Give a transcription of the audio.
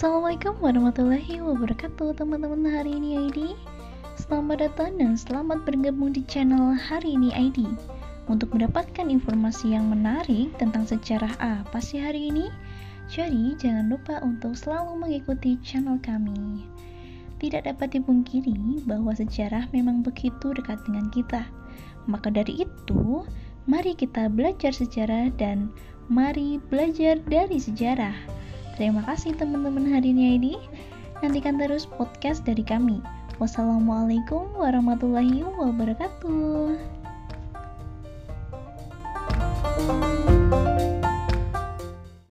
Assalamualaikum warahmatullahi wabarakatuh teman-teman. Hari ini ID Selamat datang dan selamat bergabung di channel hari ini ID Untuk mendapatkan informasi yang menarik tentang sejarah apa sih hari ini Jadi jangan lupa untuk selalu mengikuti channel kami. Tidak dapat dipungkiri bahwa sejarah memang begitu dekat dengan kita. Maka dari itu, mari kita belajar sejarah dan mari belajar dari sejarah Terima kasih teman-teman hari ini. Nantikan terus podcast dari kami. Wassalamualaikum warahmatullahi wabarakatuh.